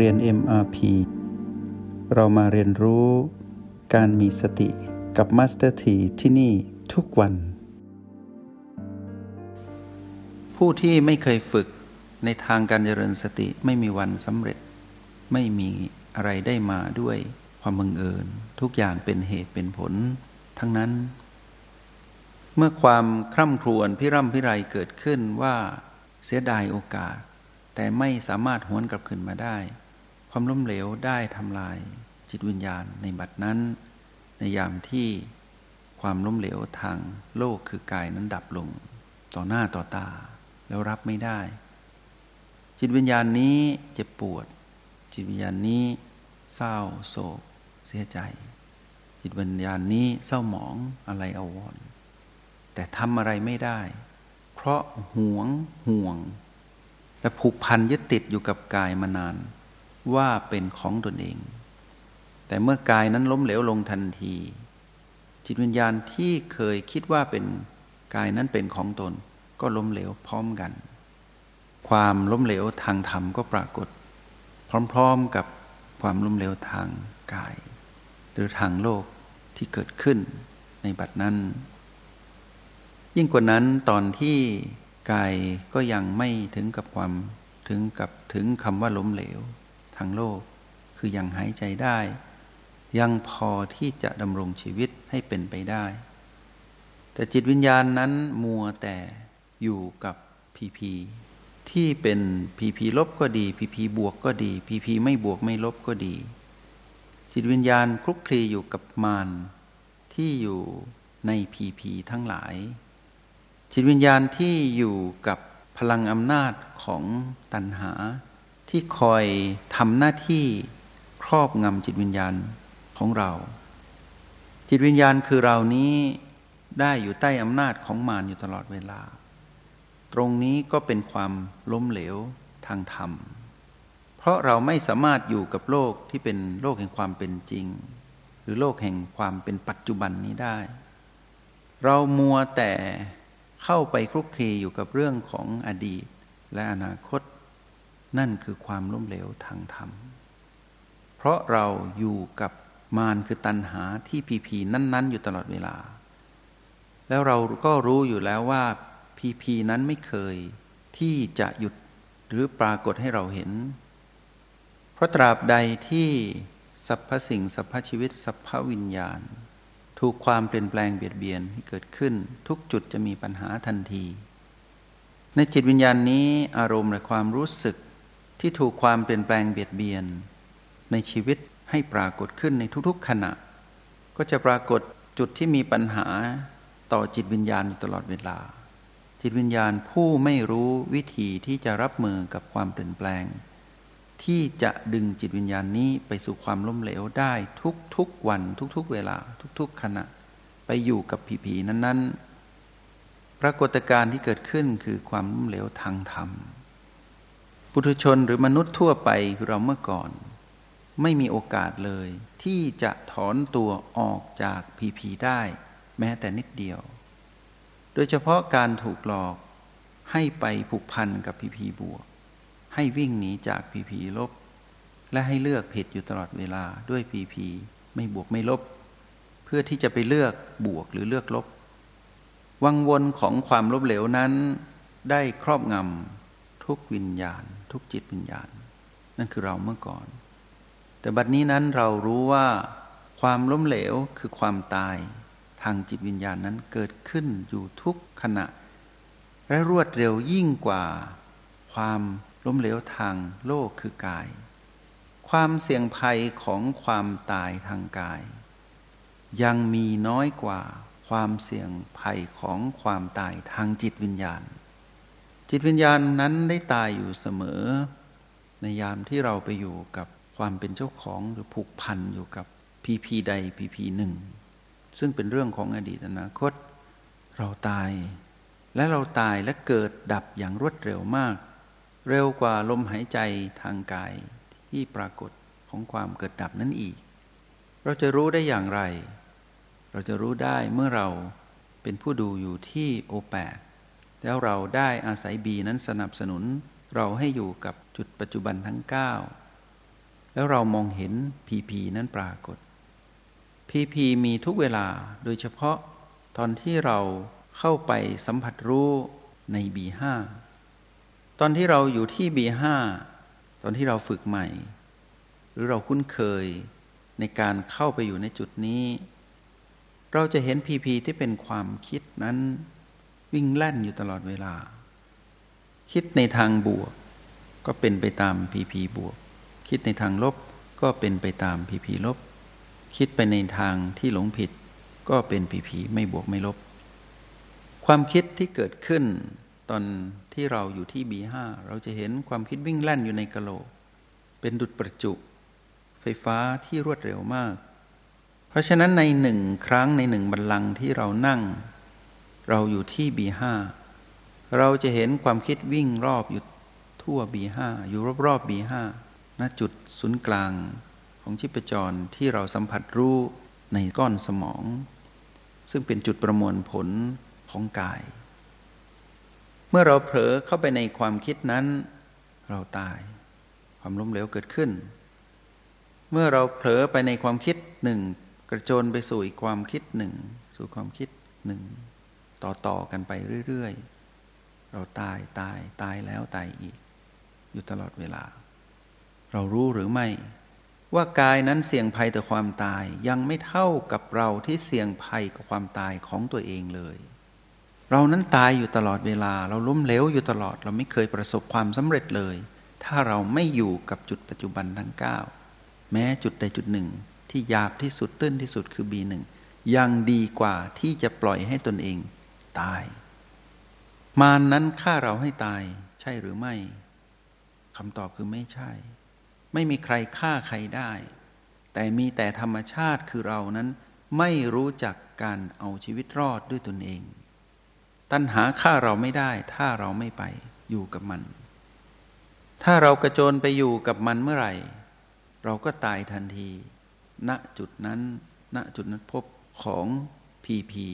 เรียน MRP เรามาเรียนรู้การมีสติกับ Master T ที่ที่นี่ทุกวัน ผู้ที่ไม่เคยฝึกในทางการเจริญสติไม่มีวันสำเร็จ ไม่มีอะไรได้มาด้วยความบังเอิญ ทุกอย่างเป็นเหตุเป็นผล ทั้งนั้น เมื่อความคร่ำครวญพิร่ำพิไรเกิดขึ้นว่าเสียดายโอกาส แต่ไม่สามารถหวนกลับคืนมาได้ ความล้มเหลวได้ทำลายจิตวิญญาณในบัดนั้น ในยามที่ความล้มเหลวทางโลกคือกายนั้นดับลง ต่อหน้าต่อตาแล้วรับไม่ได้ จิตวิญญาณนี้เจ็บปวด จิตวิญญาณนี้เศร้าโศก เสียใจ จิตวิญญาณนี้เศร้าหมองอะไรอาวรแต่ทำอะไรไม่ได้ เพราะหวงห่วง และผูกพันยึดติดอยู่กับกายมานาน ว่าเป็นของตนเอง แต่เมื่อกายนั้นล้มเหลวลงทันที จิตวิญญาณที่เคยคิดว่าเป็นกายนั้นเป็นของตน ก็ล้มเหลวพร้อมกัน ความล้มเหลวทางธรรมก็ปรากฏ พร้อมๆกับความล้มเหลวทางกาย หรือทางโลกที่เกิดขึ้นในบัดนั้น ยิ่งกว่านั้นตอนที่กายก็ยังไม่ถึงกับความถึงกับถึงคำว่าล้มเหลว ทางโลก คือยังหายใจได้ ยังพอที่จะดำรงชีวิตให้เป็นไปได้ แต่จิตวิญญาณนั้นมัวแต่อยู่กับพีพีที่เป็นพีพีลบก็ดีพีพีบวกก็ดีพีพีไม่บวกไม่ลบก็ดี จิตวิญญาณคลุกคลีอยู่กับมารที่อยู่ในพีพีทั้งหลาย จิตวิญญาณที่อยู่กับพลังอำนาจของตัณหา ที่คอยทำหน้าที่ครอบงำจิตวิญญาณของเรา จิตวิญญาณคือเรานี้ได้อยู่ใต้อำนาจของมารอยู่ตลอดเวลา ตรงนี้ก็เป็นความล้มเหลวทางธรรม เพราะเราไม่สามารถอยู่กับโลกที่เป็นโลกแห่งความเป็นจริง หรือโลกแห่งความเป็นปัจจุบันนี้ได้ เรามัวแต่เข้าไปคลุกคลีอยู่กับเรื่องของอดีตและอนาคต คือความล้มเหลวทางธรรม เพราะเราอยู่กับมารคือตัณหาที่พีพีนั้น ๆ อยู่ตลอดเวลา แล้วเราก็รู้อยู่แล้วว่าพีพีนั้นไม่เคยที่จะหยุดหรือปรากฏให้เราเห็น เพราะตราบใดที่สรรพสิ่งสรรพชีวิตสรรพวิญญาณ ถูกความเปลี่ยนแปลงเบียดเบียนที่เกิดขึ้น ทุกจุดจะมีปัญหาทันที ในจิตวิญญาณนี้อารมณ์และความรู้สึก ที่ถูกความเปลี่ยนแปลงเบียดเบียน ในชีวิตให้ปรากฏขึ้นในทุกๆขณะ ก็จะปรากฏจุดที่มีปัญหาต่อจิตวิญญาณอยู่ตลอดเวลา จิตวิญญาณผู้ไม่รู้วิธีที่จะรับมือกับความเปลี่ยนแปลง ที่จะดึงจิตวิญญาณนี้ไปสู่ความล้มเหลวได้ทุกๆวันทุกๆเวลาทุกๆขณะ ไปอยู่กับผีๆนั้น ๆ ปรากฏการณ์ที่เกิดขึ้นคือความล้มเหลวทางธรรม ปุถุชนหรือมนุษย์ทั่วไปเราเมื่อก่อน ไม่มีโอกาสเลย ที่จะถอนตัวออกจากผีๆได้ แม้แต่นิดเดียว โดยเฉพาะการถูกหลอกให้ไปผูกพันกับผีๆบวก ให้วิ่งหนีจากผีผีลบ และให้เลือกผิดอยู่ตลอดเวลาด้วยผีผีไม่บวกไม่ลบ เพื่อที่จะไปเลือกบวกหรือเลือกลบ วังวนของความลบเหลวนั้นได้ครอบงำ ทุกวิญญาณ ทุกจิตวิญญาณ นั่นคือเราเมื่อก่อน แต่บัดนี้นั้นเรารู้ว่าความล้มเหลวคือความตายทางจิตวิญญาณนั้นเกิดขึ้นอยู่ทุกขณะ และรวดเร็วยิ่งกว่า ความล้มเหลวทางโลกคือกาย ความเสี่ยงภัยของความตายทางกาย ยังมีน้อยกว่าความเสี่ยงภัยของความตายทางจิตวิญญาณ จิตวิญญาณนั้นได้ตายอยู่เสมอ ในยามที่เราไปอยู่กับความเป็นเจ้าของหรือผูกพันอยู่กับพีพีใดพีพีหนึ่ง ซึ่งเป็นเรื่องของอดีตอนาคต เราตาย และเราตายและเกิดดับอย่างรวดเร็วมาก เร็วกว่าลมหายใจทางกายที่ปรากฏของความเกิดดับนั้นอีก เราจะรู้ได้อย่างไร เราจะรู้ได้เมื่อเราเป็นผู้ดูอยู่ที่โอแปด แล้วเราได้อาศัยบีนั้นสนับสนุน เราให้อยู่กับจุดปัจจุบันทั้งเก้าแล้วเรามองเห็นพีพีนั้นปรากฏพีพีมีทุกเวลาโดยเฉพาะตอนที่เราเข้าไปสัมผัสรู้ในบีห้าตอนที่เราอยู่ที่บีห้าตอนที่เราฝึกใหม่ หรือเราคุ้นเคยในการเข้าไปอยู่ในจุดนี้ เราจะเห็นพีพีที่เป็นความคิดนั้น วิ่งแล่นอยู่ตลอดเวลา คิดในทางบวก ก็เป็นไปตามพีพีบวก คิดในทางลบก็เป็นไปตามพีพีลบ คิดไปในทางที่หลงผิด ก็เป็นพีพีไม่บวกไม่ลบ ความคิดที่เกิดขึ้น ตอนที่เราอยู่ที่บีห้าเราจะเห็นความคิดวิ่งแล่นอยู่ในกะโหลก เป็นดุจประจุ ไฟฟ้าที่รวดเร็วมาก เพราะฉะนั้นในหนึ่งครั้งในหนึ่งบัลลังก์ที่เรานั่ง เราอยู่ที่บีห้าเราจะเห็นความคิดวิ่งรอบอยู่ทั่วบีห้าอยู่รอบๆบีห้าณจุดศูนย์กลางของชิปจรที่เราสัมผัสรู้ในก้อนสมอง ซึ่งเป็นจุดประมวลผลของกาย เมื่อเราเผลอเข้าไปในความคิดนั้น เราตาย ความล้มเหลวเกิดขึ้น เมื่อเราเผลอไปในความคิดหนึ่งกระโจนไปสู่อีกความคิดหนึ่งสู่ความคิดหนึ่ง ต่อต่อกันไปเรื่อยๆ เราตายตายตายแล้วตายอีก อยู่ตลอดเวลา เรารู้หรือไม่ ว่ากายนั้นเสี่ยงภัยต่อความตายยังไม่เท่ากับเราที่เสี่ยงภัยกับความตายของตัวเองเลย เรานั้นตายอยู่ตลอดเวลา เราล้มเหลวอยู่ตลอด เราไม่เคยประสบความสำเร็จเลย ถ้าเราไม่อยู่กับจุดปัจจุบันทั้งเก้าแม้จุดใดจุดหนึ่งที่ยาบที่สุดตื้นที่สุดคือบีหนึ่งยังดีกว่าที่จะปล่อยให้ตนเอง ตาย มานนั้นฆ่าเราให้ตาย ใช่หรือไม่คำตอบคือไม่ใช่ ไม่มีใครฆ่าใครได้ แต่มีแต่ธรรมชาติคือเรานั้น ไม่รู้จักการเอาชีวิตรอดด้วยตนเอง ตัณหาฆ่าเราไม่ได้ ถ้าเราไม่ไปอยู่กับมัน ถ้าเรากระโจนไปอยู่กับมันเมื่อไหร่ เราก็ตายทันที ณจุดนั้น ณจุดนั้นพบของพีพี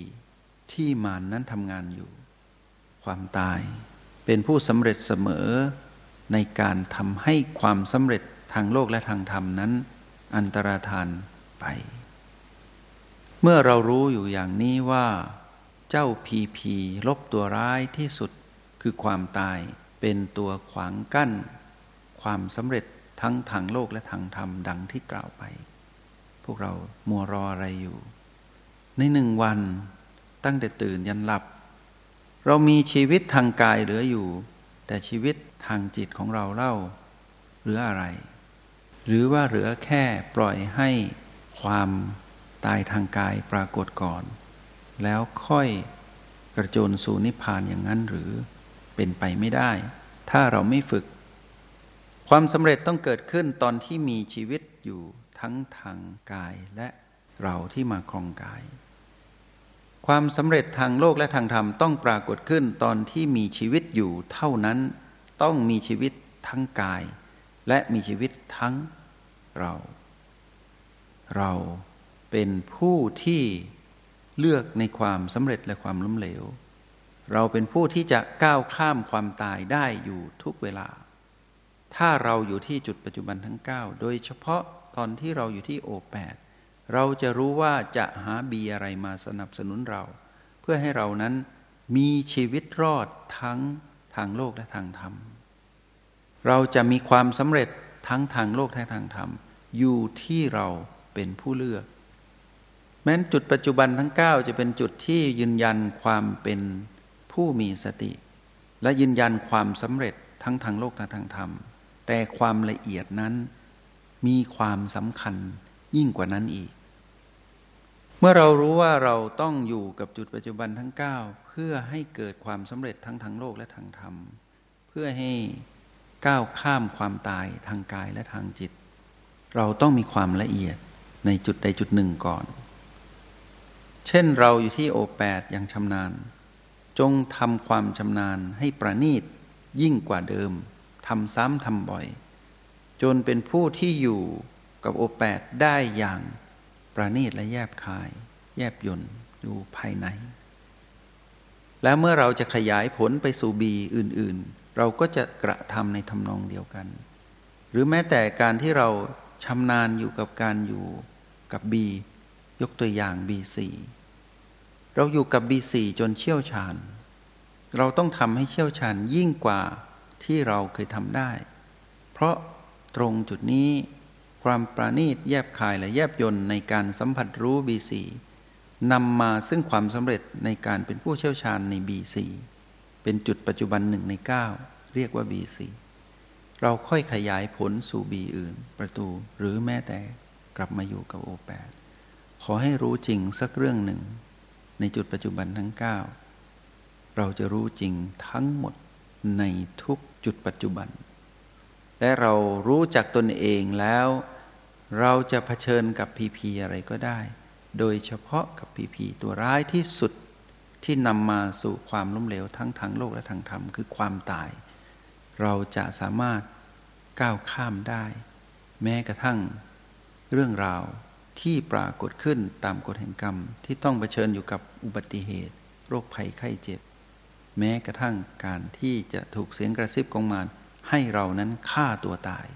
ที่มานนั้นทำงานอยู่ ความตายเป็นผู้สำเร็จเสมอในการทำให้ความสำเร็จทางโลกและทางธรรมนั้น อันตรธานไป เมื่อเรารู้อยู่อย่างนี้ว่า เจ้าพีพีลบตัวร้ายที่สุดคือความตายเป็นตัวขวางกั้น ความสำเร็จทั้งทางโลกและทางธรรมดังที่กล่าวไป พวกเรามัวรออะไรอยู่ ในหนึ่งวัน ตั้งแต่ตื่นยันหลับ เรามีชีวิตทางกายเหลืออยู่ แต่ชีวิตทางจิตของเราเล่าเหลืออะไร หรือว่าเหลือแค่ปล่อยให้ความตายทางกายปรากฏก่อน แล้วค่อยกระโจนสู่นิพพานอย่างนั้นหรือเป็นไปไม่ได้ ถ้าเราไม่ฝึก ความสำเร็จต้องเกิดขึ้นตอนที่มีชีวิตอยู่ทั้งทางกายและเราที่มาครองกาย ความสำเร็จทางโลกและทางธรรมต้องปรากฏขึ้นตอนที่มีชีวิตอยู่เท่านั้นต้องมีชีวิตทั้งกาย และมีชีวิตทั้งเรา เราเป็นผู้ที่เลือกในความสำเร็จและความล้มเหลว เราเป็นผู้ที่จะก้าวข้ามความตายได้อยู่ทุกเวลา ถ้าเราอยู่ที่จุดปัจจุบันทั้งเก้าโดยเฉพาะตอนที่เราอยู่ที่โอแปด เราจะรู้ว่าจะหาบีอะไรมาสนับสนุนเรา เพื่อให้เรานั้นมีชีวิตรอดทั้งทางโลกและทางธรรม เราจะมีความสำเร็จทั้งทางโลกและทางธรรม อยู่ที่เราเป็นผู้เลือก แม้นจุดปัจจุบันทั้งเก้าจะเป็นจุดที่ยืนยันความเป็นผู้มีสติ และยืนยันความสำเร็จทั้งทางโลกและทางธรรม แต่ความละเอียดนั้นมีความสำคัญยิ่งกว่านั้นอีก เมื่อเรารู้ว่าเราต้องอยู่กับจุดปัจจุบันทั้งเก้าเพื่อให้เกิดความสำเร็จทั้งทางโลกและทางธรรม เพื่อให้ก้าวข้ามความตายทางกายและทางจิต เราต้องมีความละเอียดในจุดใดจุดหนึ่งก่อน เช่นเราอยู่ที่โอแปดอย่างชำนาญ จงทำความชำนาญให้ประณีตยิ่งกว่าเดิมทำซ้ำทำบ่อย จนเป็นผู้ที่อยู่กับโอแปดได้อย่าง ประณีตและแยบคาย แยบยนอยู่ภายใน แล้วเมื่อเราจะขยายผลไปสู่บีอื่น ๆ เราก็จะกระทำในทำนองเดียวกัน หรือแม้แต่การที่เราชำนาญอยู่กับการอยู่กับ B ยกตัวอย่าง B4 เราอยู่กับ B4 จนเชี่ยวชาญ เราต้องทำให้เชี่ยวชาญยิ่งกว่าที่เราเคยทำได้ เพราะตรงจุดนี้ ความประณีตแยบคายและแยบยนในการสัมผัสรู้ B4 นำมาซึ่งความสำเร็จในการเป็นผู้เชี่ยวชาญใน B4 เป็นจุดปัจจุบันหนึ่งในเก้าเรียกว่า B4 เราค่อยขยายผลสู่ B อื่น ประตูหรือแม้แต่กลับมาอยู่กับ O8 ขอให้รู้จริงสักเรื่องหนึ่ง ในจุดปัจจุบันทั้ง 9 เราจะรู้จริงทั้งหมดในทุกจุดปัจจุบัน และเรารู้จักตนเองแล้ว เราจะเผชิญกับพีพีอะไรก็ได้ โดยเฉพาะกับพีพีตัวร้ายที่สุดที่นำมาสู่ความล้มเหลวทั้งทางโลกและทางธรรมคือความตาย เราจะสามารถก้าวข้ามได้ แม้กระทั่ง เรื่องราวที่ปรากฏขึ้นตามกฎแห่งกรรมที่ต้องเผชิญอยู่กับอุบัติเหตุ โรคภัยไข้เจ็บ แม้กระทั่งการที่จะถูกเสียงกระซิบกองมาร ให้เรานั้นฆ่าตัวตาย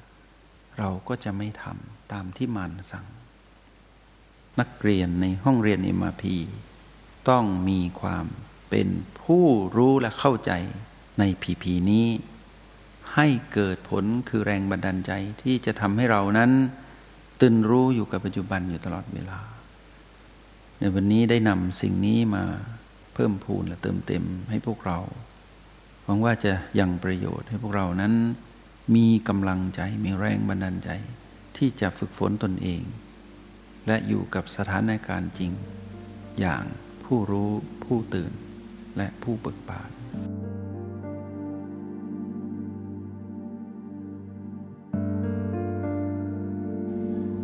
เราก็จะไม่ทำตามที่มารสั่ง นักเรียนในห้องเรียนเอ็มพีต้องมีความเป็นผู้รู้และเข้าใจในพีพีนี้ ให้เกิดผลคือแรงบันดาลใจที่จะทำให้เรานั้นตื่นรู้อยู่กับปัจจุบันอยู่ตลอดเวลา ในวันนี้ได้นำสิ่งนี้มาเพิ่มพูนและเติมเต็มให้พวกเรา หวังว่าจะยังประโยชน์ให้พวกเรานั้น มีกำลังใจมีแรงบันดาลใจ ที่จะฝึกฝนตนเอง และอยู่กับสถานการณ์จริง อย่างผู้รู้ผู้ตื่นและผู้เบิกบาน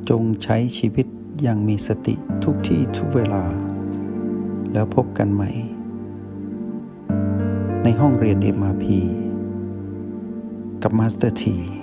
จงใช้ชีวิตอย่างมีสติทุกที่ทุกเวลา แล้วพบกันใหม่ ในห้องเรียน กับมาสเตอร์ที